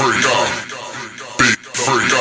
freak out. Be freak.